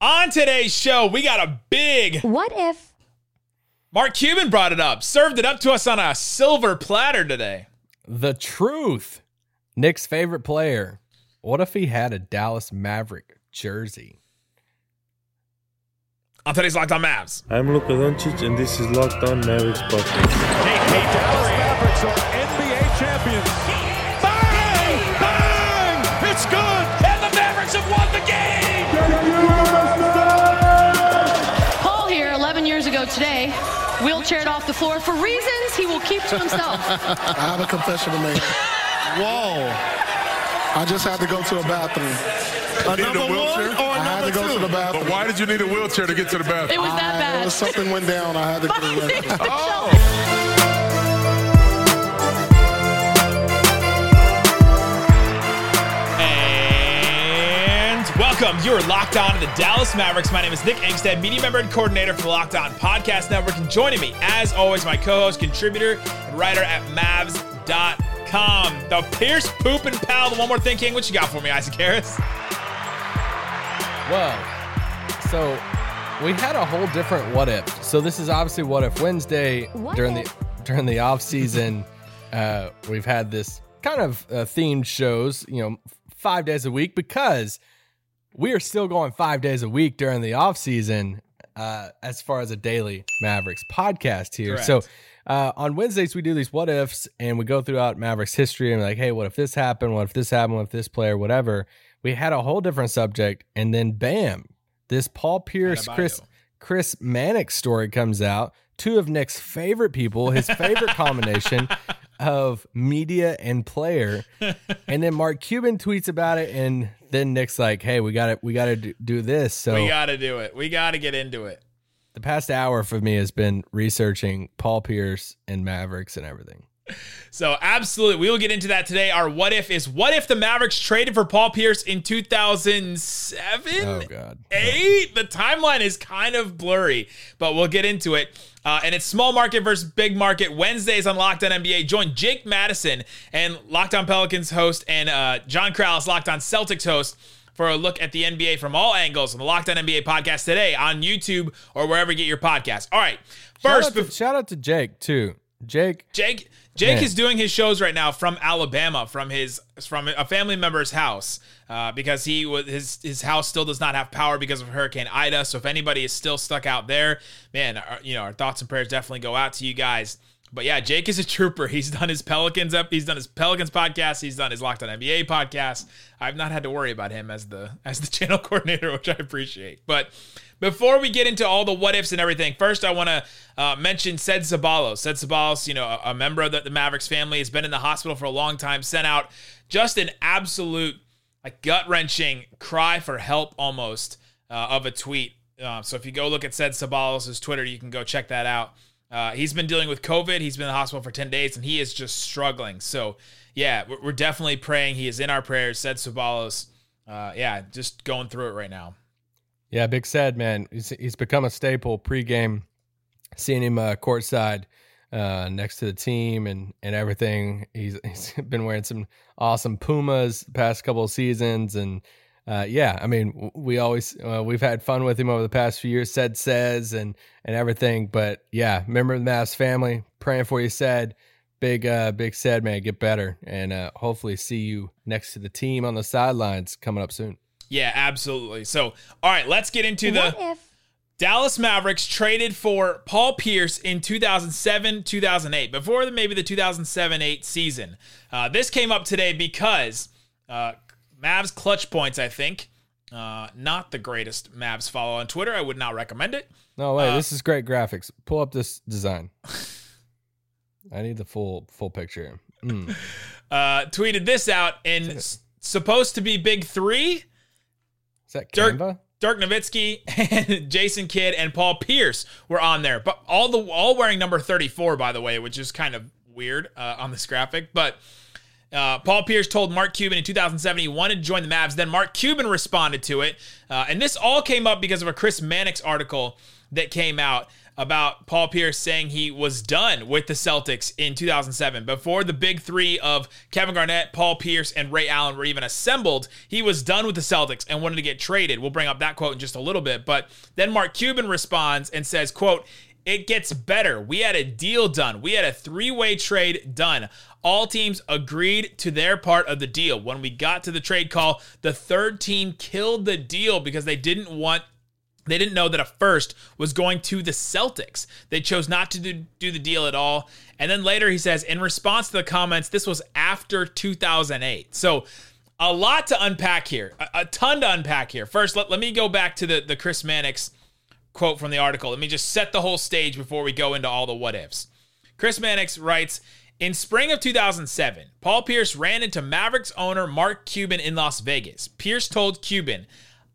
On today's show, we got a big. What if? Mark Cuban brought it up, served it up to us on a silver platter today. The truth. Nick's favorite player. What if he had a Dallas Maverick jersey? On today's Locked On Mavs. I'm Luka Doncic, and this is Locked On Mavericks podcast. Hey, hey, Dallas Mavericks are NBA champions. Wheelchaired off the floor for reasons he will keep to himself. I have a confession to make. Whoa. I just had to go to a bathroom. A number one or I had number to go two? to the bathroom. But why did you need a wheelchair to get to the bathroom? It was that I- bad. it was something went down. I had to go to the restroom. Oh, And welcome. You're locked on to the Dallas Mavericks. My name is Nick Angstadt, media member and coordinator for the Locked On Podcast Network. And joining me, as always, my co host, contributor, and writer at Mavs.com, the Pierce Poopin' Pal. The one more thing, King. What you got for me, Isaac Harris? Well, so we had a whole different what if. So this is obviously what if Wednesday What during if? the during the off season. Uh, we've had this kind of uh, themed shows, you know, five days a week because we are still going five days a week during the off season. Uh, as far as a daily Mavericks podcast here, Correct. so uh, on Wednesdays we do these what ifs and we go throughout Mavericks history and like, hey, what if this happened? What if this happened? What if this player? Whatever. We had a whole different subject, and then bam, this Paul Pierce, Chris Chris Mannix story comes out. Two of Nick's favorite people, his favorite combination of media and player, and then Mark Cuban tweets about it, and then Nick's like, "Hey, we got to we got to do, do this." So We got to do it. We got to get into it. the past hour for me has been researching Paul Pierce and Mavericks and everything. So absolutely, we will get into that today. Our what if is what if the Mavericks traded for Paul Pierce in 2007? Oh God. Eight. The timeline is kind of blurry, but we'll get into it. Uh, and it's small market versus big market Wednesdays on Locked On NBA. Join Jake Madison and Locked On Pelicans host and uh, John Karalis, Locked On Celtics host. For a look at the NBA from all angles on the Locked On NBA podcast today on YouTube or wherever you get your podcast. All right, Shout first, out, to, bef- shout out to Jake too. Jake, Jake Jake Man. is doing his shows right now from Alabama, from his from a family member's house, uh, because he was his his house still does not have power because of Hurricane Ida. So if anybody is still stuck out there, man, our, you know our thoughts and prayers definitely go out to you guys. But yeah, Jake is a trooper. He's done his Pelicans up. He's done his Pelicans podcast. He's done his Locked On NBA podcast. I've not had to worry about him as the as the channel coordinator, which I appreciate. But before we get into all the what ifs and everything, first I want to uh, mention Sed Sabalos. Sed Sabalos, you know, a, a member of the, the Mavericks family, has been in the hospital for a long time. Sent out just an absolute like gut wrenching cry for help almost uh, of a tweet. Uh, so if you go look at Sed Sabalos' Twitter, you can go check that out. Uh, he's been dealing with COVID. He's been in the hospital for 10 days and he is just struggling. So, yeah, we're, definitely praying. He is in our prayers. said Sabalos, uh, yeah, just going through it right now. Yeah, big sad man. He's, he's become a staple pregame. Seeing him uh, courtside uh, next to the team and and everything. He's he's been wearing some awesome Pumas the past couple of seasons, and uh, yeah, I mean we always uh, we've had fun with him over the past few years. Said says and and everything, but yeah, member of the Mavs family, praying for you. Said big uh big sad man, get better, and uh, hopefully see you next to the team on the sidelines coming up soon. Yeah, absolutely. So, all right, let's get into the. If? Dallas Mavericks traded for Paul Pierce in 2007, 2008, before the, maybe the 2007 8 season. Uh, this came up today because uh, Mavs clutch points, I think. Uh, not the greatest Mavs follow on Twitter. I would not recommend it. No way, Uh, this is great graphics. Pull up this design. I need the full full picture. Mm. Uh, tweeted this out and s- supposed to be big three. Is that Dirk- Canva? Dirk Nowitzki and Jason Kidd and Paul Pierce were on there, but all the all wearing number 34, by the way, which is kind of weird uh, on this graphic. But Uh, Paul Pierce told Mark Cuban in 2007 he wanted to join the Mavs. Then Mark Cuban responded to it. Uh, and this all came up because of a Chris Mannix article that came out about Paul Pierce saying he was done with the Celtics in 2007. Before the big three of Kevin Garnett, Paul Pierce, and Ray Allen were even assembled, he was done with the Celtics and wanted to get traded. We'll bring up that quote in just a little bit. But then Mark Cuban responds and says, quote, it gets better. We had a deal done. We had a three way trade done. All teams agreed to their part of the deal. When we got to the trade call, the third team killed the deal because they didn't want they didn't know that a first was going to the Celtics. They chose not to do, do, the deal at all. And then later he says, in response to the comments, this was after 2008. So a lot to unpack here, a, a ton to unpack here. First, let, let me go back to the, the Chris Mannix quote from the article. Let me just set the whole stage before we go into all the what ifs. Chris Mannix writes, in spring of 2007, Paul Pierce ran into Mavericks owner Mark Cuban in Las Vegas. Pierce told Cuban,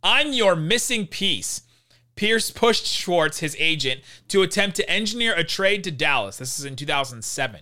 I'm your missing piece. Pierce pushed Schwartz, his agent, to attempt to engineer a trade to Dallas. This is in 2007.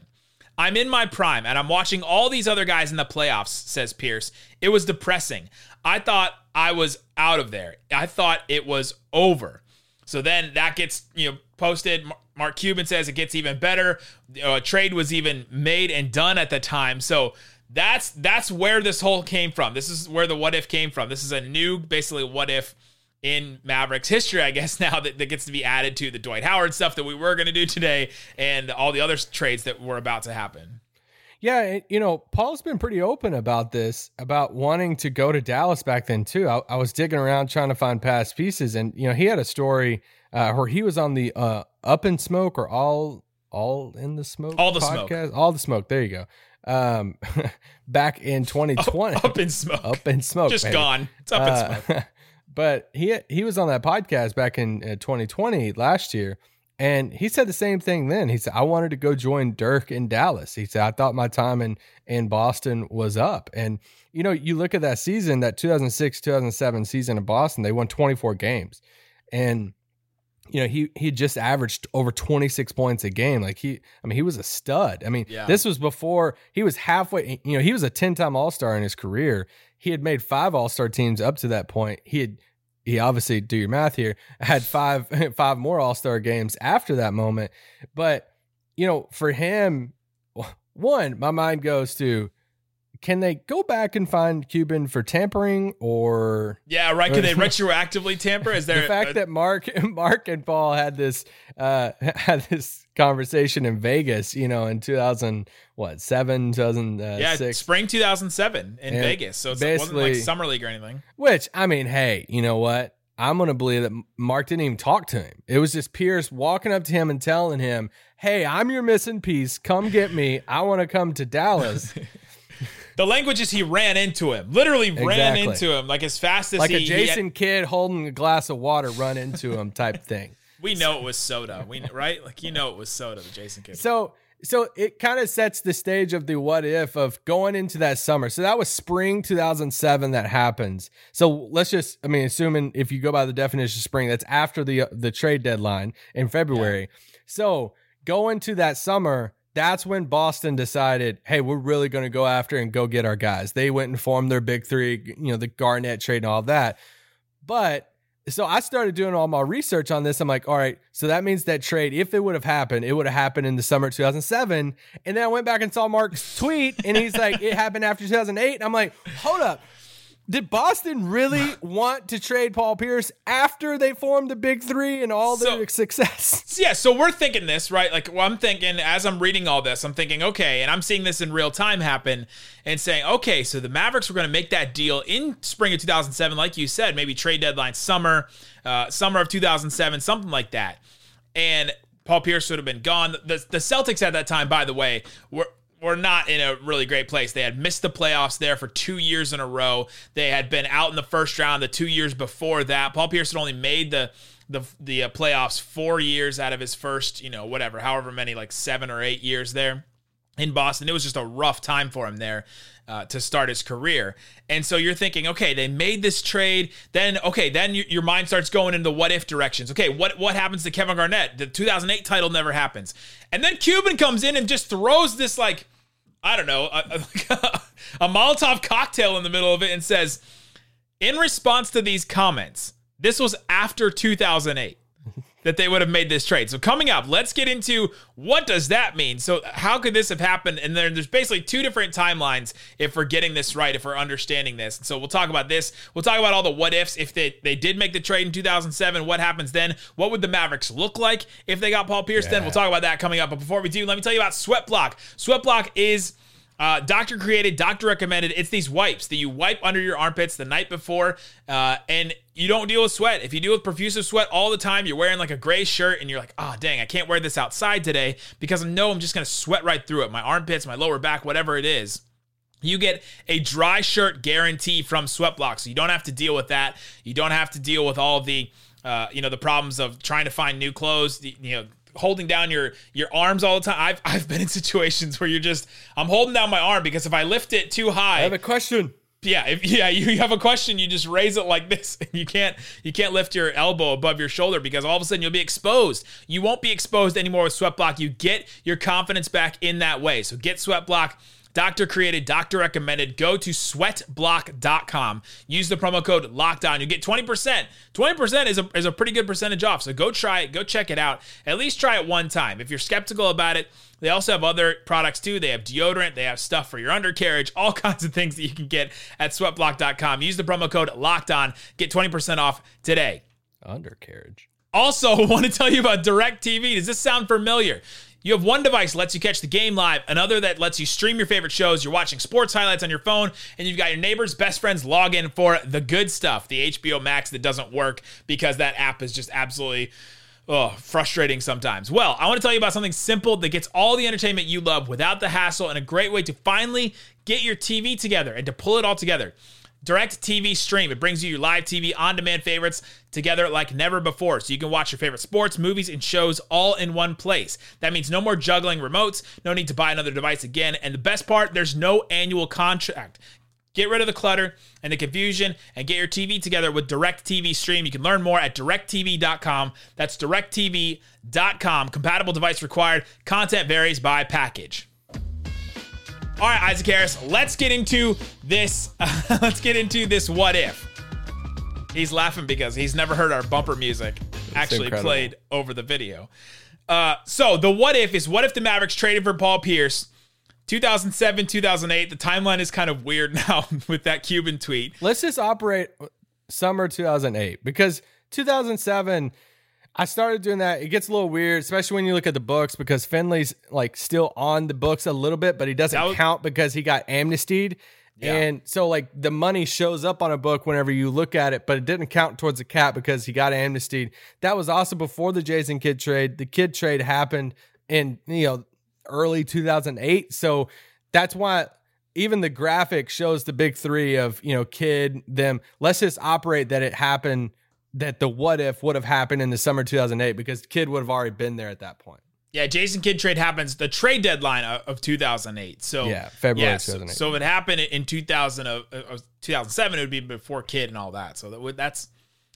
I'm in my prime and I'm watching all these other guys in the playoffs, says Pierce. It was depressing. I thought I was out of there. I thought it was over. So then that gets, you know, posted. Mark Cuban says it gets even better. A trade was even made and done at the time. So that's that's where this whole came from. This is where the what if came from. This is a new basically what if in Mavericks history, I guess, now that, that gets to be added to the Dwight Howard stuff that we were going to do today and all the other trades that were about to happen. Yeah, you know, Paul's been pretty open about this, about wanting to go to Dallas back then too. I, I was digging around trying to find past pieces, and you know, he had a story uh, where he was on the uh, Up in Smoke or All All in the Smoke, all the podcast? smoke, all the smoke. There you go. Um, back in 2020, up, up in smoke, up in smoke, just baby. gone. It's up in Uh, smoke. but he he was on that podcast back in uh, 2020 last year, and he said the same thing then. He said, I wanted to go join Dirk in Dallas. He said, I thought my time in, in Boston was up. And, you know, you look at that season, that 2006 2007 season in Boston, they won 24 games. And, you know, he he just averaged over 26 points a game. Like he, I mean, he was a stud. I mean, Yeah. this was before he was halfway, you know, he was a 10 time All Star in his career. He had made five All Star teams up to that point. He had, he obviously do your math here had five five more all-star games after that moment but you know for him one my mind goes to can they go back and find cuban for tampering or Yeah, right. can they retroactively tamper? Is there the fact a- that mark mark and paul had this uh had this conversation in vegas you know in 2000 what 7 2006 yeah, spring 2007 in And Vegas. So it wasn't like summer league or anything. Which I mean, hey, you know what? I'm gonna believe that Mark didn't even talk to him. It was just Pierce walking up to him and telling him, "Hey, I'm your missing piece. Come get me. I want to come to Dallas." The language is he ran into him, literally ran into him like as fast as like he, a Jason had- Kidd holding a glass of water run into him type thing. we know it was soda. We right, like you know it was soda. The Jason Kidd. So so it kind of sets the stage of the what if of going into that summer. So that was spring 2007 that happens. So let's just I mean assuming if you go by the definition of spring that's after the the trade deadline in February. So going to that summer that's when Boston decided, hey, we're really going to go after and go get our guys. They went and formed their big three, you know, the Garnett trade and all that. But so I started doing all my research on this. I'm like, all right, so that means that trade, if it would have happened, it would have happened in the summer of 2007. And then I went back and saw Mark's tweet, and he's like, it happened after 2008. And I'm like, hold up. Did Boston really want to trade Paul Pierce after they formed the big three and all So- their success? yeah, so we're thinking this, right? Like, well, I'm thinking as I'm reading all this, I'm thinking, okay, and I'm seeing this in real time happen and saying, okay, so the Mavericks were going to make that deal in spring of 2007, like you said, maybe trade deadline summer, uh, summer of 2007, something like that. And Paul Pierce would have been gone. The, the Celtics at that time, by the way, were were not in a really great place. They had missed the playoffs there for two years in a row. They had been out in the first round the two years before that. Paul Pierce had only made the the the uh, playoffs four years out of his first, you know, whatever, however many, like seven or eight years there in Boston. It was just a rough time for him there uh, to start his career. And so you're thinking, okay, they made this trade. Then, okay, then you, your mind starts going into what if directions. Okay, what what happens to Kevin Garnett? The 2008 title never happens. And then Cuban comes in and just throws this like I don't know, a, a, a Molotov cocktail in the middle of it and says, in response to these comments, this was after 2008 that they would have made this trade. So coming up, let's get into what does that mean? So how could this have happened? And then there's basically two different timelines if we're getting this right, if we're understanding this. And so we'll talk about this. We'll talk about all the what ifs. If they, they did make the trade in 2007, what happens then? What would the Mavericks look like if they got Paul Pierce yeah. then? We'll talk about that coming up. But before we do, let me tell you about Sweatblock. Sweatblock is uh, doctor created, doctor recommended. It's these wipes that you wipe under your armpits the night before, uh, and you don't deal with sweat. If you deal with profusive sweat all the time, you're wearing like a gray shirt, and you're like, oh dang, I can't wear this outside today because I know I'm just gonna sweat right through it. My armpits, my lower back, whatever it is. You get a dry shirt guarantee from Sweatblock, so you don't have to deal with that. You don't have to deal with all the uh, you know the problems of trying to find new clothes. You know holding down your your arms all the time. I've I've been in situations where you're just I'm holding down my arm because if I lift it too high, I have a question. Yeah, if yeah, you have a question, you just raise it like this. And you can't you can't lift your elbow above your shoulder because all of a sudden you'll be exposed. You won't be exposed anymore with sweat block. You get your confidence back in that way. So get sweat block Doctor created, doctor recommended. Go to sweatblock.com. Use the promo code lockdown. You get 20%. 20% is a, is a pretty good percentage off. So go try it. Go check it out. At least try it one time. If you're skeptical about it, they also have other products too. They have deodorant, they have stuff for your undercarriage, all kinds of things that you can get at sweatblock.com. Use the promo code lockdown. Get 20% off today. Undercarriage. Also, want to tell you about DirecTV. Does this sound familiar? You have one device that lets you catch the game live, another that lets you stream your favorite shows. You're watching sports highlights on your phone, and you've got your neighbor's best friend's login for the good stuff, the HBO Max that doesn't work because that app is just absolutely oh, frustrating sometimes. Well, I want to tell you about something simple that gets all the entertainment you love without the hassle and a great way to finally get your TV together and to pull it all together. DirecTV Stream. It brings you your live TV on demand favorites together like never before. So you can watch your favorite sports, movies, and shows all in one place. That means no more juggling remotes, no need to buy another device again. And the best part, there's no annual contract. Get rid of the clutter and the confusion and get your TV together with DirecTV Stream. You can learn more at directv.com. That's directv.com. Compatible device required. Content varies by package. All right, Isaac Harris, let's get into this. let's get into this what if. He's laughing because he's never heard our bumper music actually incredible. played over the video. Uh, so the what if is what if the Mavericks traded for Paul Pierce 2007, 2008. The timeline is kind of weird now with that Cuban tweet. Let's just operate summer 2008 because 2007 I started doing that. It gets a little weird, especially when you look at the books because Finley's like still on the books a little bit, but he doesn't was, count because he got amnestied. Yeah. And so like the money shows up on a book whenever you look at it, but it didn't count towards the cap because he got amnestied. That was also before the Jason Kidd trade. The Kidd trade happened in, you know, early 2008. So that's why even the graphic shows the big three of, you know, Kidd, them. Let's just operate that it happened that the what if would have happened in the summer 2008 because Kidd would have already been there at that point. Yeah, Jason Kidd trade happens the trade deadline of, 2008. So yeah, February yeah, 2008. So, so, if it happened in 2000 of, of 2007, it would be before Kidd and all that. So that would, that's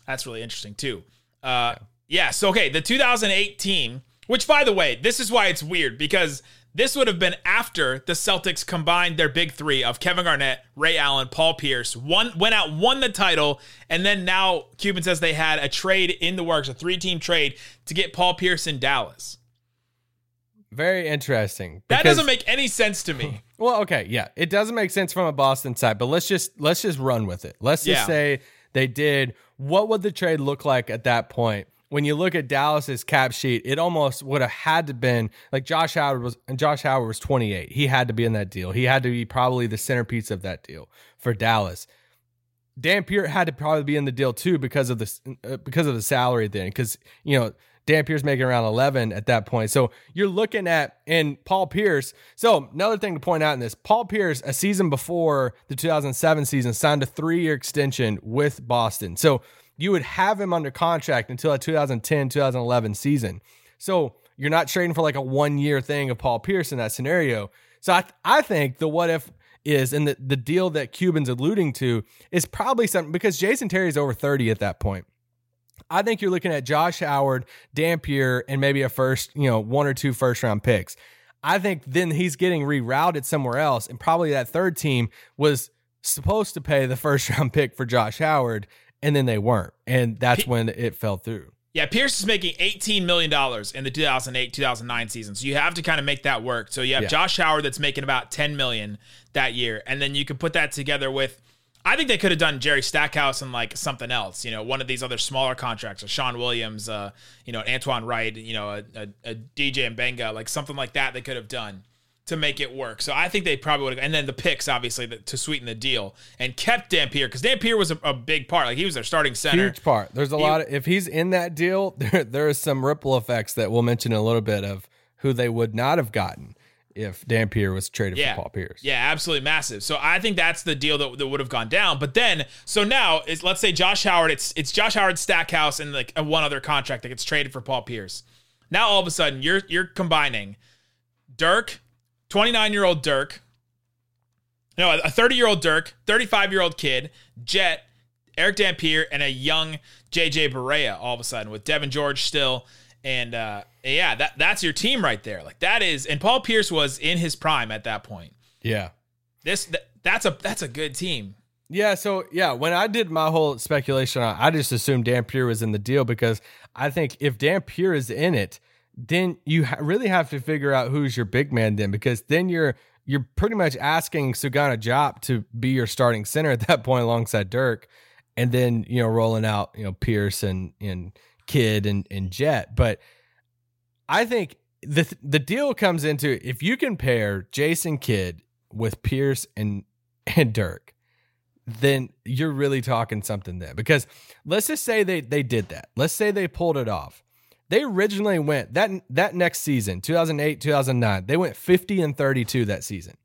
that's really interesting too. Uh, yeah. yeah. So okay, the 2018, which by the way, this is why it's weird because this would have been after the Celtics combined their big three of Kevin Garnett, Ray Allen, Paul Pierce, won, went out, won the title, and then now Cuban says they had a trade in the works, a three team trade to get Paul Pierce in Dallas. Very interesting. That doesn't make any sense to me. Well, okay, yeah, it doesn't make sense from a Boston side, but let's just let's just run with it. Let's just yeah. say they did. What would the trade look like at that point? when you look at Dallas's cap sheet, it almost would have had to been like Josh Howard was and Josh Howard was 28. He had to be in that deal. He had to be probably the centerpiece of that deal for Dallas. Dampier had to probably be in the deal too because of the uh, because of the salary then because you know Dampier making around 11 at that point. So you're looking at and Paul Pierce. So another thing to point out in this, Paul Pierce a season before the 2007 season signed a 3-year extension with Boston. So you would have him under contract until a 2010 2011 season. So you're not trading for like a one year thing of Paul Pierce in that scenario. So I, th- I think the what if is, and the, the deal that Cuban's alluding to is probably something because Jason Terry is over 30 at that point. I think you're looking at Josh Howard, Dampier, and maybe a first, you know, one or two first round picks. I think then he's getting rerouted somewhere else, and probably that third team was supposed to pay the first round pick for Josh Howard, and then they weren't, and that's when it fell through. Yeah, Pierce is making $18 million in the 2008 2009 season. So you have to kind of make that work. So you have Yeah. Josh Howard that's making about 10 million that year. And then you can put that together with, I think they could have done Jerry Stackhouse and like something else, you know, one of these other smaller contracts, or Sean Williams, uh, you know, Antoine Wright, you know, a, a, a DJ Mbenga, like something like that they could have done to make it work. So I think they probably would have, and then the picks, obviously, the, to sweeten the deal and kept Dampier because Dampier was a, a big part. Like he was their starting center. Huge part. There's a He- lot of if he's in that deal, there there is some ripple effects that we'll mention in a little bit of who they would not have gotten if Dampier was traded yeah. for Paul Pierce. Yeah, absolutely massive. So I think that's the deal that, that would have gone down. But then, so now is let's say Josh Howard, it's it's Josh Howard, Stackhouse, and like a one other contract that gets traded for Paul Pierce. Now all of a sudden you're you're combining Dirk, 29 year old Dirk, no, a 30 year old Dirk, 35 year old Kidd, Jet, Erick Dampier, and a young JJ Barea all of a sudden with Devean George still. And uh, yeah, that that's your team right there. Like that is, and Paul Pierce was in his prime at that point. Yeah. This th- that's a that's a good team. Yeah, so yeah, when I did my whole speculation, I just assumed Dampier was in the deal because I think if Dampier is in it, then you ha- really have to figure out who's your big man then because then you're you're pretty much asking Sagana Diop to be your starting center at that point alongside Dirk, and then you know rolling out you know Pierce and and Kidd and and Jet. But I think the the deal comes into if you can pair Jason Kidd with Pierce and and Dirk then you're really talking something there. Because let's just say they they did that. Let's say they pulled it off. They originally went that that next season, 2008, 2009. They went 50 and 32 that season.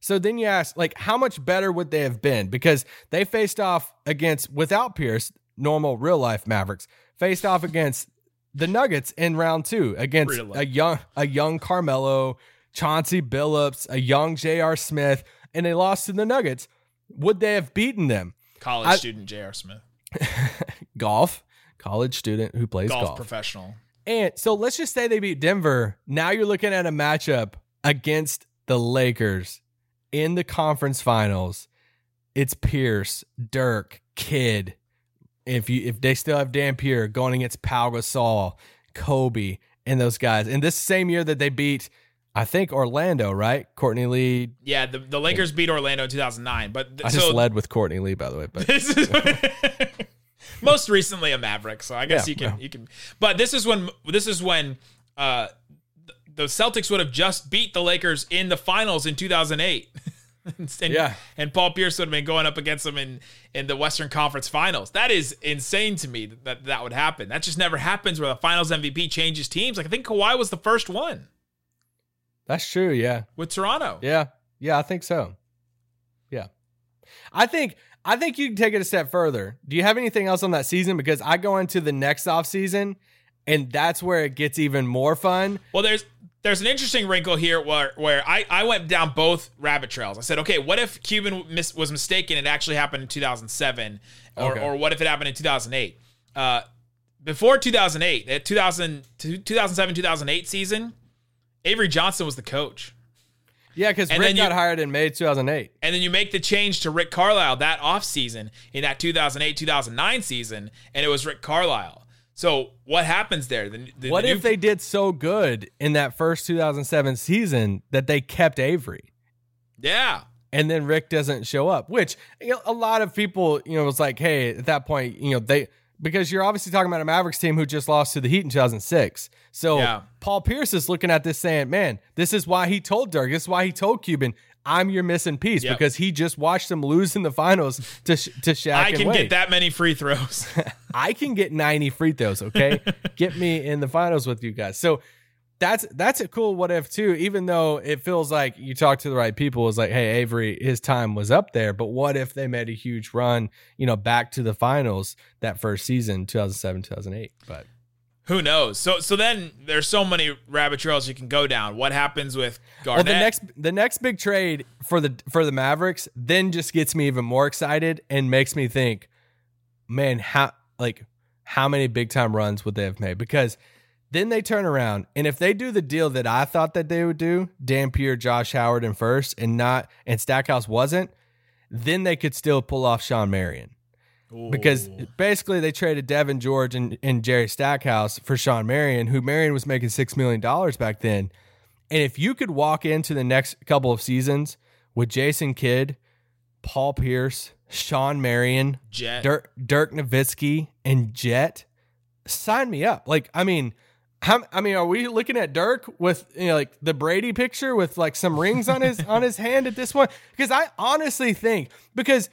So then you ask like how much better would they have been because they faced off against without Pierce, normal real life Mavericks, faced off against the Nuggets in round 2 against Real life. a young a young Carmelo, Chauncey Billups, a young J.R. Smith, and they lost to the Nuggets. Would they have beaten them? College I- student J.R. Smith, Golf, college student who plays golf, golf. professional. And so let's just say they beat Denver. Now you're looking at a matchup against the Lakers in the conference finals. It's Pierce, Dirk, Kidd. If you if they still have Dampier going against Pau Gasol, Kobe, and those guys. And this same year that they beat, I think Orlando, right? Courtney Lee. Yeah, the, the Lakers beat Orlando in 2009, but th- I just so led with Courtney Lee, by the way. But this is most recently a Maverick, so I guess Yeah, you can yeah. you can. But this is when this is when uh, the Celtics would have just beat the Lakers in the finals in 2008. and, Yeah. and Paul Pierce would have been going up against them in in the Western Conference Finals. That is insane to me that that, would happen. That just never happens where the Finals MVP changes teams. Like I think Kawhi was the first one that's true. Yeah. with Toronto. Yeah. Yeah, I think so. Yeah. I think I think you can take it a step further. Do you have anything else on that season? Because I go into the next off season and that's where it gets even more fun. Well, there's there's an interesting wrinkle here where where I, I went down both rabbit trails. I said, okay, what if Cuban mis- was mistaken? It actually happened in 2007, or Okay. or what if it happened in 2008? Uh, before 2008, 2000 2007 2008 season, Avery Johnson was the coach. Yeah, because Rick then you- got hired in May 2008. And then you make the change to Rick Carlisle that offseason in that 2008 2009 season, and it was Rick Carlisle. So what happens there? The, the, What the if new- they did so good in that first 2007 season that they kept Avery? Yeah. and then Rick doesn't show up, which you know, a lot of people, you know, was like, hey, at that point, you know, they because you're obviously talking about a Mavericks team who just lost to the Heat in 2006. So Yeah. Paul Pierce is looking at this saying, man, this is why he told Dirk, this is why he told Cuban, I'm your missing piece Yep. because he just watched them lose in the finals to to Shaq I can get that many free throws. I can get 90 free throws, okay? get me in the finals with you guys. So that's that's a cool what if too, even though it feels like you talk to the right people, it's like, hey, Avery, his time was up there, but what if they made a huge run, you know, back to the finals that first season, 2007, 2008. But Who knows? So so then there's so many rabbit trails you can go down. What happens with well, the next the next big trade for the for the Mavericks then just gets me even more excited and makes me think, man, how like how many big time runs would they have made? Because Then they turn around, and if they do the deal that I thought that they would do, Dampier, Josh Howard in first, and not and Stackhouse wasn't, then they could still pull off Shawn Marion. Because basically they traded Devean George and, and Jerry Stackhouse for Shawn Marion, who Marion was making six million dollars back then. And if you could walk into the next couple of seasons with Jason Kidd, Paul Pierce, Shawn Marion, Jet. Dirk, Dirk Nowitzki, and Jet, sign me up. Like, I mean, how, I mean, are we looking at Dirk with you know, like the Brady picture with like some rings on his on his hand at this point? Because I honestly think because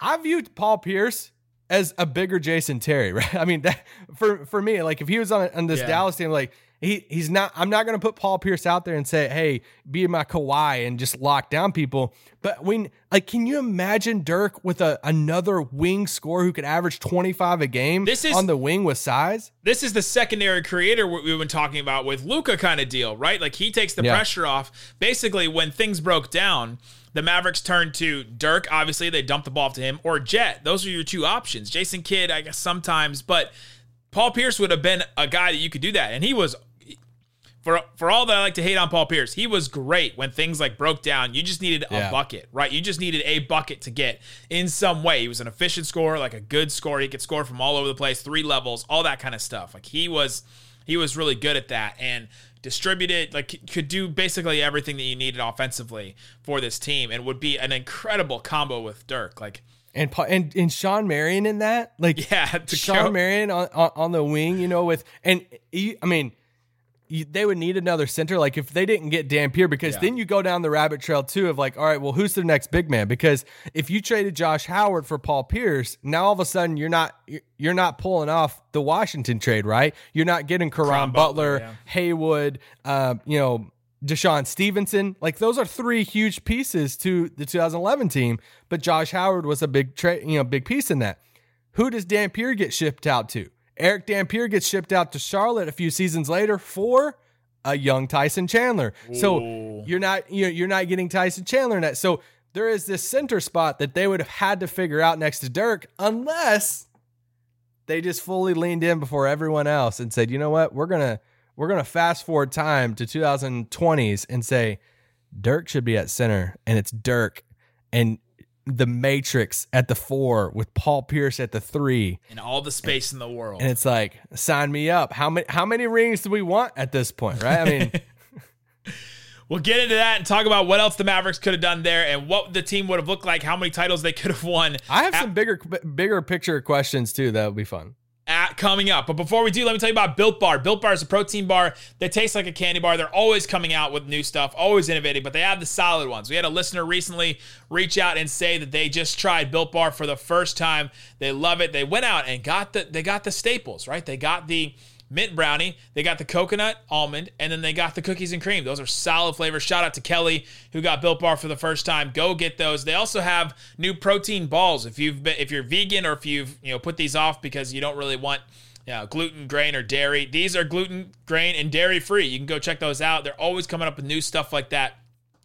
I viewed Paul Pierce as a bigger Jason Terry, right? I mean, that for for me, like if he was on on this Yeah. Dallas team, like he he's not. I'm not going to put Paul Pierce out there and say, "Hey, be my Kawhi and just lock down people." But when like, can you imagine Dirk with a another wing scorer who could average 25 a game This is- on the wing with size? this is the secondary creator we've been talking about with Luka kind of deal, right? Like he takes the Yeah. pressure off. Basically, when things broke down, the Mavericks turned to Dirk. Obviously, they dumped the ball to him or Jet. Those are your two options. Jason Kidd, I guess sometimes, but Paul Pierce would have been a guy that you could do that, and he was. For, for all that I like to hate on Paul Pierce, he was great when things like broke down. You just needed a Yeah. bucket, right? You just needed a bucket to get in some way. He was an efficient scorer, like a good scorer. He could score from all over the place, three levels, all that kind of stuff. Like he was, he was really good at that and distributed, like could do basically everything that you needed offensively for this team, and would be an incredible combo with Dirk. Like, And and and Shawn Marion in that, like yeah, to Sean go- Marion on, on on the wing, you know, with and you, I mean, you, they would need another center. Like if they didn't get Dampier, because Yeah. then you go down the rabbit trail too of like, all right, well, who's the next big man? Because if you traded Josh Howard for Paul Pierce, now all of a sudden you're not you're- you're not pulling off the Washington trade, right? You're not getting Caron Butler, Butler, yeah. Haywood, uh, you know. DeShawn Stevenson, like those are three huge pieces to the 2011 team, but Josh Howard was a big trade, you know, big piece in that. Who does Dampier get shipped out to? Erick Dampier gets shipped out to Charlotte a few seasons later for a young Tyson Chandler. So you're not you're, you're not getting Tyson Chandler in that. So there is this center spot that they would have had to figure out next to Dirk unless they just fully leaned in before everyone else and said, "You know what? We're going to we're going to fast forward time to 2020s and say Dirk should be at center and it's Dirk and the Matrix at the 4 with Paul Pierce at the 3 and all the space in the world. and it's like sign me up. How many how many rings do we want at this point, right? I mean, We'll get into that and talk about what else the Mavericks could have done there and what the team would have looked like, how many titles they could have won. I have at- some bigger bigger picture questions too that would be fun. At coming up. But before we do, let me tell you about Built Bar. Built Bar is a protein bar that tastes like a candy bar. They're always coming out with new stuff, always innovating, but they have the solid ones. We had a listener recently reach out and say that they just tried Built Bar for the first time. They love it. They went out and got the they got the staples, right? They got the mint brownie, they got the coconut almond, and then they got the cookies and cream. Those are solid flavors. Shout out to Kelly who got Built Bar for the first time. Go get those. They also have new protein balls. If you've been if you're vegan or if you've you know put these off because you don't really want gluten, grain, or dairy. These are gluten, grain, and dairy free. You can go check those out. They're always coming up with new stuff like that.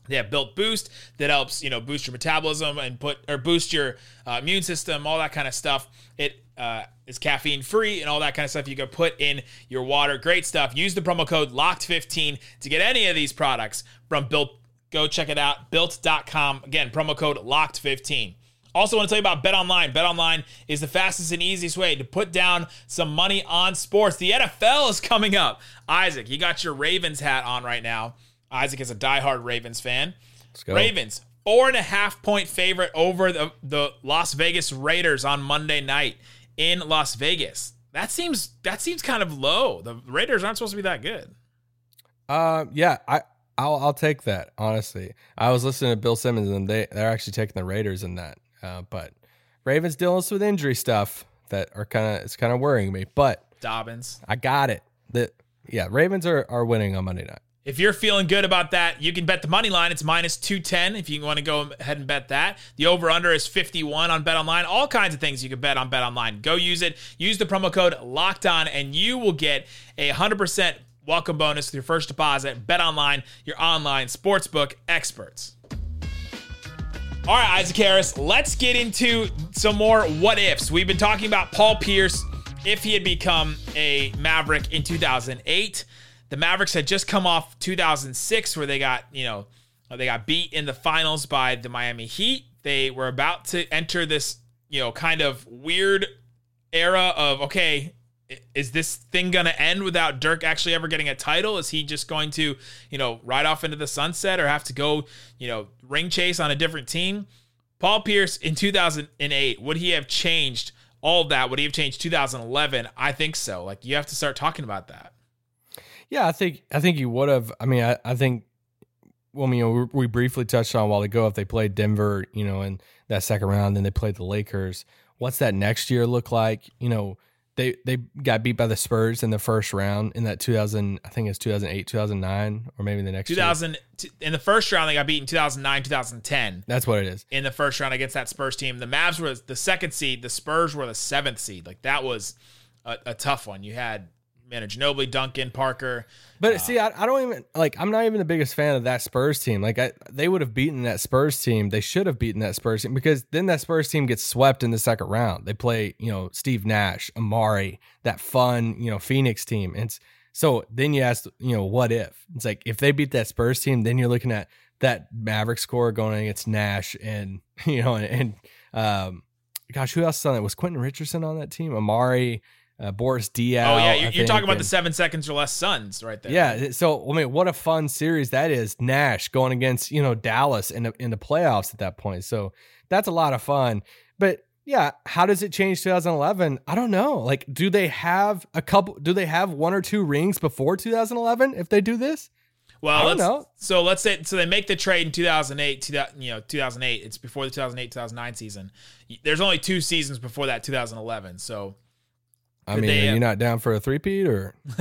They have Built Boost that helps you know boost your metabolism and put or boost your uh, immune system, all that kind of stuff. It uh, is caffeine free and all that kind of stuff. You can put in your water. Great stuff. Use the promo code Locked15 to get any of these products from Built. Go check it out. Built.com. Again, promo code Locked15. Also, want to tell you about Bet Online. Bet Online is the fastest and easiest way to put down some money on sports. The NFL is coming up. Isaac, you got your Ravens hat on right now. Isaac is a diehard Ravens fan. Let's go. Ravens, four and a half point favorite over the, the Las Vegas Raiders on Monday night in Las Vegas. That seems that seems kind of low. The Raiders aren't supposed to be that good. Uh, yeah, I I'll I'll take that honestly. I was listening to Bill Simmons and they they're actually taking the Raiders in that. Uh, but Ravens dealing with injury stuff that are kind of it's kind of worrying me. But Dobbins. I got it. That yeah, Ravens are are winning on Monday night. If you're feeling good about that, you can bet the money line. It's minus 210 if you want to go ahead and bet that. The over under is 51 on Bet Online. All kinds of things you can bet on Bet Online. Go use it. Use the promo code locked on, and you will get a 100% welcome bonus with your first deposit. Bet Online, your online sportsbook experts. All right, Isaac Harris, let's get into some more what ifs. We've been talking about Paul Pierce, if he had become a Maverick in 2008. The Mavericks had just come off 2006, where they got you know they got beat in the finals by the Miami Heat. They were about to enter this you know kind of weird era of okay is this thing going to end without Dirk actually ever getting a title? Is he just going to, you know, ride off into the sunset or have to go, you know, ring chase on a different team? Paul Pierce in 2008, would he have changed all that? Would he have changed 2011? I think so. Like you have to start talking about that. Yeah, I think I think he would have. I mean, I, I think. Well, you know, we, we briefly touched on a while ago if they played Denver, you know, in that second round, then they played the Lakers. What's that next year look like? You know, they they got beat by the Spurs in the first round in that 2000 I think it's 2008 2009 or maybe the next 2000 year. in the first round they got beat in 2009 2010 that's what it is in the first round against that Spurs team the Mavs were the second seed the Spurs were the seventh seed like that was a, a tough one you had Manu Ginobili, Duncan, Parker. But uh, see, I, I, don't even like. I'm not even the biggest fan of that Spurs team. Like, I, they would have beaten that Spurs team. They should have beaten that Spurs team because then that Spurs team gets swept in the second round. They play, you know, Steve Nash, Amar'e, that fun, you know, Phoenix team. And so then you ask, you know, what if? It's like if they beat that Spurs team, then you're looking at that Maverick score going against Nash and you know, and, and um, gosh, who else on that was Quentin Richardson on that team? Amar'e uh, Boris Diaw. Oh yeah, you're, you're talking about and, the seven seconds or less Suns right there. Yeah, so I mean, what a fun series that is. Nash going against you know Dallas in the in the playoffs at that point. So that's a lot of fun. But yeah, how does it change 2011? I don't know. Like, do they have a couple? Do they have one or two rings before 2011 if they do this? Well, let's, know. so let's say so they make the trade in 2008, 2000, you know, 2008. It's before the 2008 2009 season. There's only two seasons before that 2011. So I mean, they, are you uh, not down for a three-peat or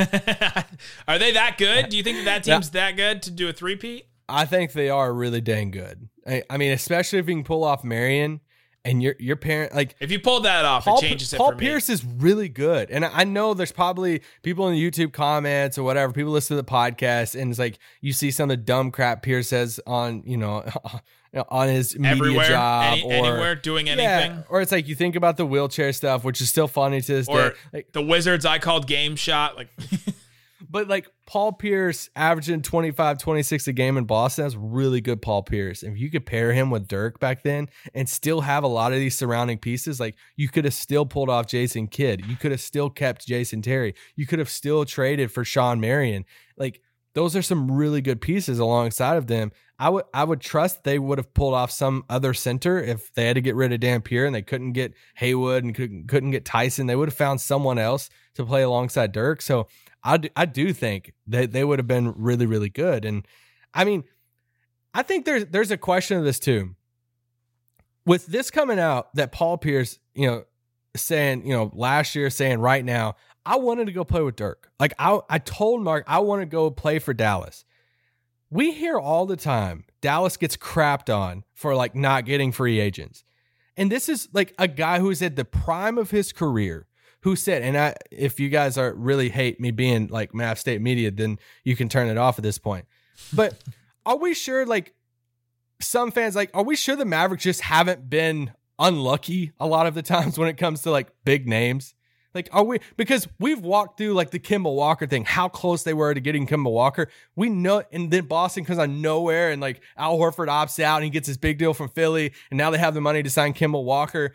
are they that good? Do you think that, that team's that good to do a three-peat? I think they are really dang good. I, I, mean, especially if you can pull off Marion and your your parent like if you pulled that off, Paul, it changes it Paul Pierce is really good, and I know there's probably people in the YouTube comments or whatever. People listen to the podcast, and it's like you see some of the dumb crap Pierce says on you know on his media Everywhere, job any, or anywhere doing anything. Yeah, or it's like you think about the wheelchair stuff, which is still funny to this or day. Like, the Wizards I called game shot. Like But like Paul Pierce averaging 25, 26 a game in Boston, that's really good Paul Pierce. If you could pair him with Dirk back then and still have a lot of these surrounding pieces, like you could have still pulled off Jason Kidd. You could have still kept Jason Terry. You could have still traded for Shawn Marion. Like those are some really good pieces alongside of them. I would I would trust they would have pulled off some other center if they had to get rid of Dampier and they couldn't get Haywood and couldn't couldn't get Tyson. They would have found someone else to play alongside Dirk. So I do, I do think that they would have been really really good. And I mean, I think there's there's a question of this too. With this coming out that Paul Pierce, you know, saying, you know, last year saying right now, I wanted to go play with Dirk. Like I, I told Mark I want to go play for Dallas. We hear all the time Dallas gets crapped on for like not getting free agents. And this is like a guy who's at the prime of his career who said, and I, if you guys are really hate me being like Mavs State Media, then you can turn it off at this point. But are we sure, like, some fans, like, are we sure the Mavericks just haven't been unlucky a lot of the times when it comes to like big names? Like, are we because we've walked through like the Kemba Walker thing, how close they were to getting Kemba Walker. We know, and then Boston comes out nowhere, and like Al Horford opts out, and he gets his big deal from Philly, and now they have the money to sign Kemba Walker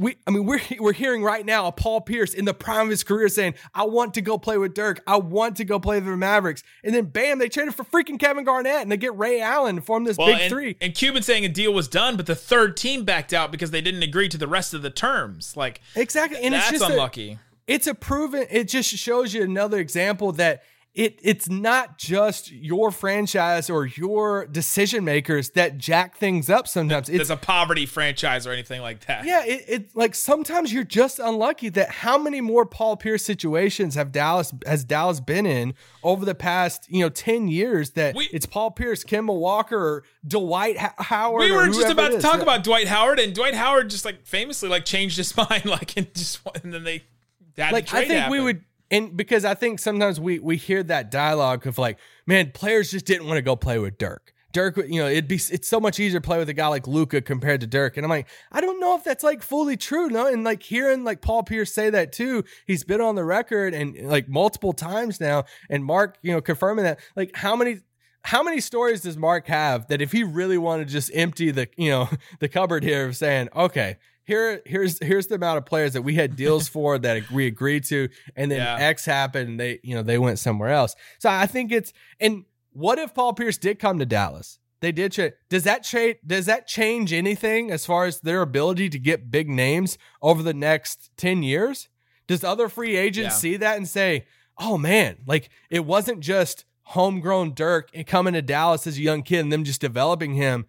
we I mean we're we're hearing right now a Paul Pierce in the prime of his career saying, I want to go play with Dirk. I want to go play for the Mavericks. And then bam, they traded for freaking Kevin Garnett and they get Ray Allen to form this well, big and, three. And Cuban saying a deal was done, but the third team backed out because they didn't agree to the rest of the terms. Like Exactly. And that's it's just unlucky. A, it's a proven it just shows you another example that it it's not just your franchise or your decision makers that jack things up sometimes it's, it's a poverty franchise or anything like that yeah it, it like sometimes you're just unlucky that how many more paul pierce situations have dallas has dallas been in over the past you know 10 years that we, it's paul pierce kemba walker or dwight howard we were just about to talk yeah. about dwight howard and dwight howard just like famously like changed his mind like and just and then they like i think happen. we would and because I think sometimes we we hear that dialogue of like, man, players just didn't want to go play with Dirk. Dirk, you know, it'd be it's so much easier to play with a guy like Luka compared to Dirk. And I'm like, I don't know if that's like fully true. No, and like hearing like Paul Pierce say that too, he's been on the record and like multiple times now, and Mark, you know, confirming that. Like, how many how many stories does Mark have that if he really wanted to just empty the you know the cupboard here of saying, okay, here here's here's the amount of players that we had deals for that we agreed to, and then Yeah. X happened, and they you know they went somewhere else. So I think it's and what if Paul Pierce did come to Dallas? They did. Cha- does that change? Does that change anything as far as their ability to get big names over the next ten years? Does other free agents Yeah. see that and say, "Oh man, like it wasn't just homegrown Dirk and coming to Dallas as a young kid and them just developing him.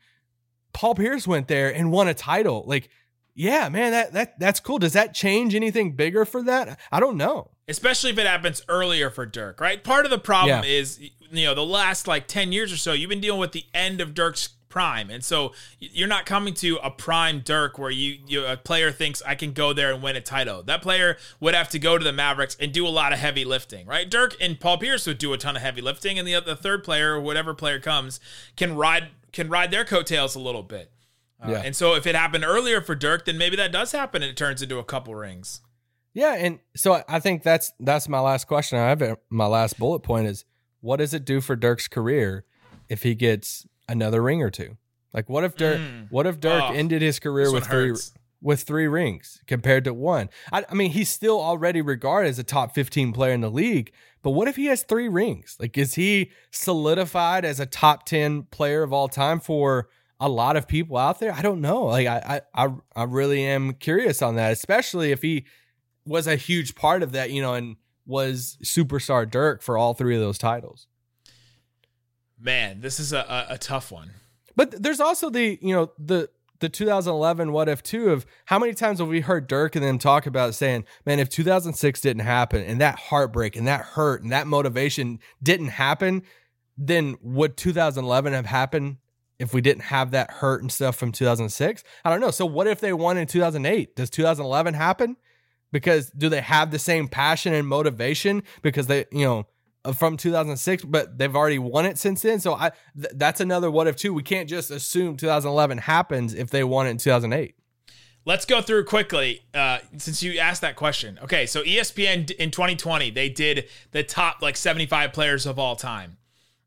Paul Pierce went there and won a title. Like, yeah, man, that that that's cool. Does that change anything bigger for that? I don't know. especially if it happens earlier for Dirk, right? Part of the problem Yeah. is, you know, the last like 10 years or so, you've been dealing with the end of Dirk's prime. And so you're not coming to a prime Dirk where you, you a player thinks I can go there and win a title. That player would have to go to the Mavericks and do a lot of heavy lifting, right? Dirk and Paul Pierce would do a ton of heavy lifting and the the third player or whatever player comes can ride can ride their coattails a little bit. Uh, Yeah. And so if it happened earlier for Dirk, then maybe that does happen and it turns into a couple rings. Yeah, and so I- think that's that's my last question. I have a- my last bullet point is what does it do for Dirk's career if he gets another ring or two? Like what if Dirk what if Dirk Oh, ended his career with three hurts. with three rings compared to one? I, I mean, he's still already regarded as a top 15 player in the league, but what if he has three rings? Like is he solidified as a top 10 player of all time for a lot of people out there? I don't know. Like I I I, really am curious on that, especially if he was a huge part of that, you know, and was superstar Dirk for all three of those titles. Man, this is a, a, a tough one. But there's also the, you know, the the 2011 what if too of how many times have we heard Dirk and them talk about saying, man, if 2006 didn't happen and that heartbreak and that hurt and that motivation didn't happen, then would 2011 have happened if we didn't have that hurt and stuff from 2006? I don't know. So what if they won in 2008? Does 2011 happen? Because do they have the same passion and motivation because they, you know, from 2006, but they've already won it since then. So I th- that's another what if too. We can't just assume 2011 happens if they won it in 2008. Let's go through quickly uh, since you asked that question. Okay, so ESPN in 2020 they did the top like 75 players of all time,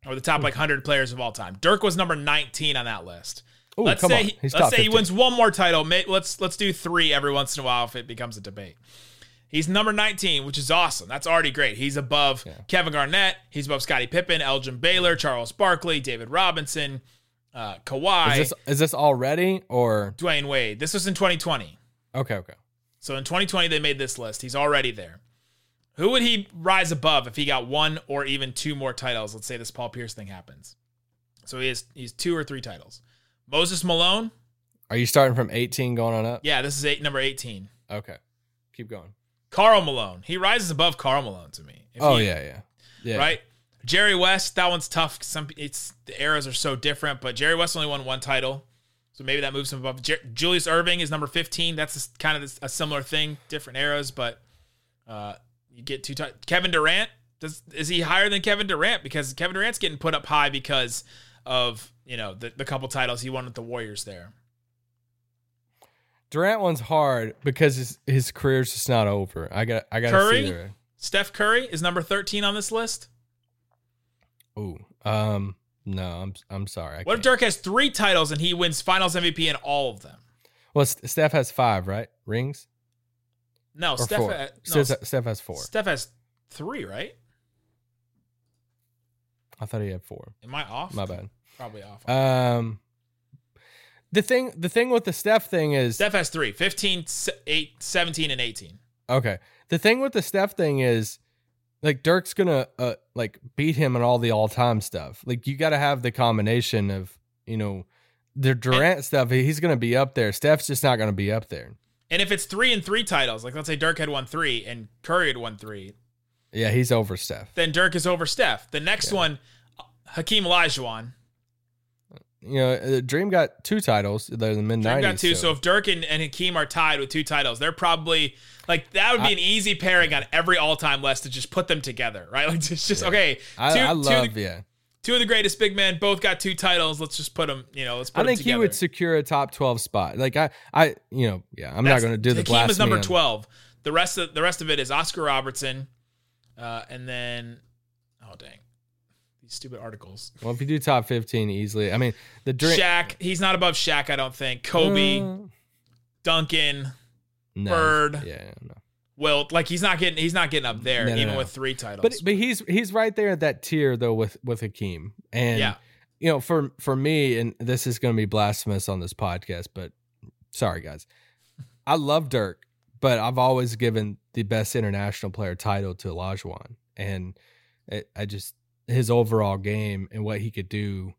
or the top like 100 players of all time. Dirk was number 19 on that list. Ooh, let's say he, let's say he wins one more title. Let's let's do three every once in a while if it becomes a debate. He's number 19, which is awesome. That's already great. He's above Kevin Garnett. He's above Scottie Pippen, Elgin Baylor, Charles Barkley, David Robinson, uh, Kawhi, Is this is this already or Dwyane Wade. This was in 2020. okay? Okay. So in 2020, they made this list. He's already there. Who would he rise above if he got one or even two more titles? Let's say this Paul Pierce thing happens. So he has he's two or three titles. Moses Malone. Are you starting from 18 going on up? Yeah, this is eight number 18. Okay. Keep going. Karl Malone. He rises above Karl Malone to me. If Oh he- yeah, yeah, yeah. Right. Jerry West. That one's tough. Some it's the eras are so different, but Jerry West only won one title. So maybe that moves him above. Jer- Julius Erving is number 15. That's a kind of a similar thing, different eras, but uh, you get two titles. Kevin Durant, does is he higher than Kevin Durant? Because Kevin Durant's getting put up high because of you know the, the couple titles he won with the Warriors there. Durant one's hard because his his career's just not over. I got I got Curry? Steph Curry is number 13 on this list. Ooh. Um. No, I'm I'm sorry. I What if can't. Dirk has three titles and he wins Finals MVP in all of them? Well, Steph has five, right? Rings No, Steph. four? ha- no, Steph, Steph has four. Steph has three, right? I thought he had four. Am I off? My bad. Probably off. Um. The thing, the thing with the Steph thing is Steph has three 15, 8, 17, and 18. Okay. The thing with the Steph thing is like Dirk's gonna uh, like beat him in all the all time stuff. Like you gotta have the combination of, you know, the Durant stuff, he's gonna be up there. Steph's just not gonna be up there. And if it's three and three titles, like let's say Dirk had won three and Curry had won three, Yeah, he's over Steph. then Dirk is over Steph. The next one, Hakeem Olajuwon, You know, uh, Dream got two titles. They're in the mid Dream nineties. got two. So if Dirk and, and Hakeem are tied with two titles, they're probably like that would be an easy pairing on every all time list to just put them together, right? Like it's just okay. I, two- I two- love yeah. Two of the greatest big men, both got two titles. Let's just put them. You know, let's. Put I think he would secure a top twelve spot. Like I, I, you know, yeah, I'm That's- not going to do the Hakeem is number on- twelve. The rest of the rest of it is Oscar Robertson, uh, and then oh dang, these stupid articles. Well, if you do top fifteen easily, I mean the drink. Shaq, he's not above Shaq, I don't think. Kobe, Uh, Duncan, no, Bird. Yeah, no. Wilt, like he's not getting he's not getting up there, No, no, even no. with three titles. But but he's he's right there at that tier though with with Hakeem. And Yeah. you know, for for me, and this is going to be blasphemous on this podcast, but sorry guys, I love Dirk, but I've always given the best international player title to Olajuwon, and it, I just his overall game and what he could do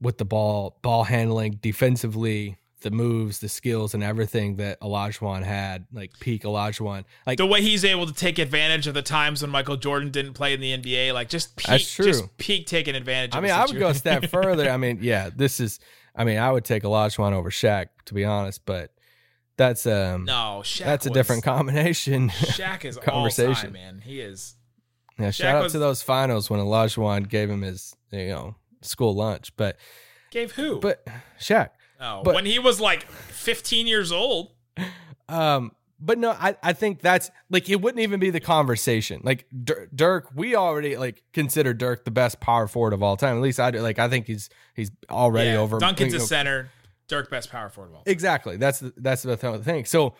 with the ball, ball handling, defensively, the moves, the skills, and everything that Olajuwon had, like peak Olajuwon, like the way he's able to take advantage of the times when Michael Jordan didn't play in the NBA, like just peak, That's true. just peak taking advantage. I of mean, I would go a step further. I mean, yeah, this is. I mean, I would take Olajuwon over Shaq to be honest, but that's um, no, Shaq that's a was- different combination. Shaq is conversation. all time, man. He is. yeah, shout out was- to those finals when Olajuwon gave him his you know school lunch, but Gave who? but Shaq, oh, but- when he was like 15 years old. um. But no, I, I think that's like it wouldn't even be the conversation. Like Dir- Dirk, we already like consider Dirk the best power forward of all time. At least I do. Like I think he's he's already Yeah, over. Duncan's you a center. Dirk best power forward of all. Exactly. That's the, that's the thing. So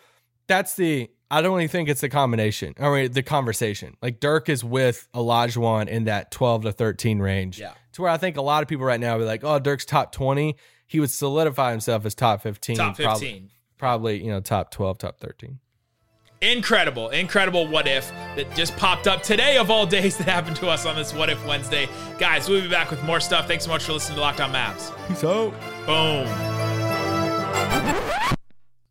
that's the. I don't even think it's the combination. I mean, the conversation. Like Dirk is with Olajuwon in that twelve to thirteen range. Yeah. To where I think a lot of people right now be like, "Oh, Dirk's top twenty. He would solidify himself as top fifteen. Top 15. Probably, probably you know top twelve, top thirteen. Incredible, incredible what if that just popped up today of all days that happened to us on this What If Wednesday. Guys, we'll be back with more stuff. Thanks so much for listening to Locked On Mavs. Peace out. Boom.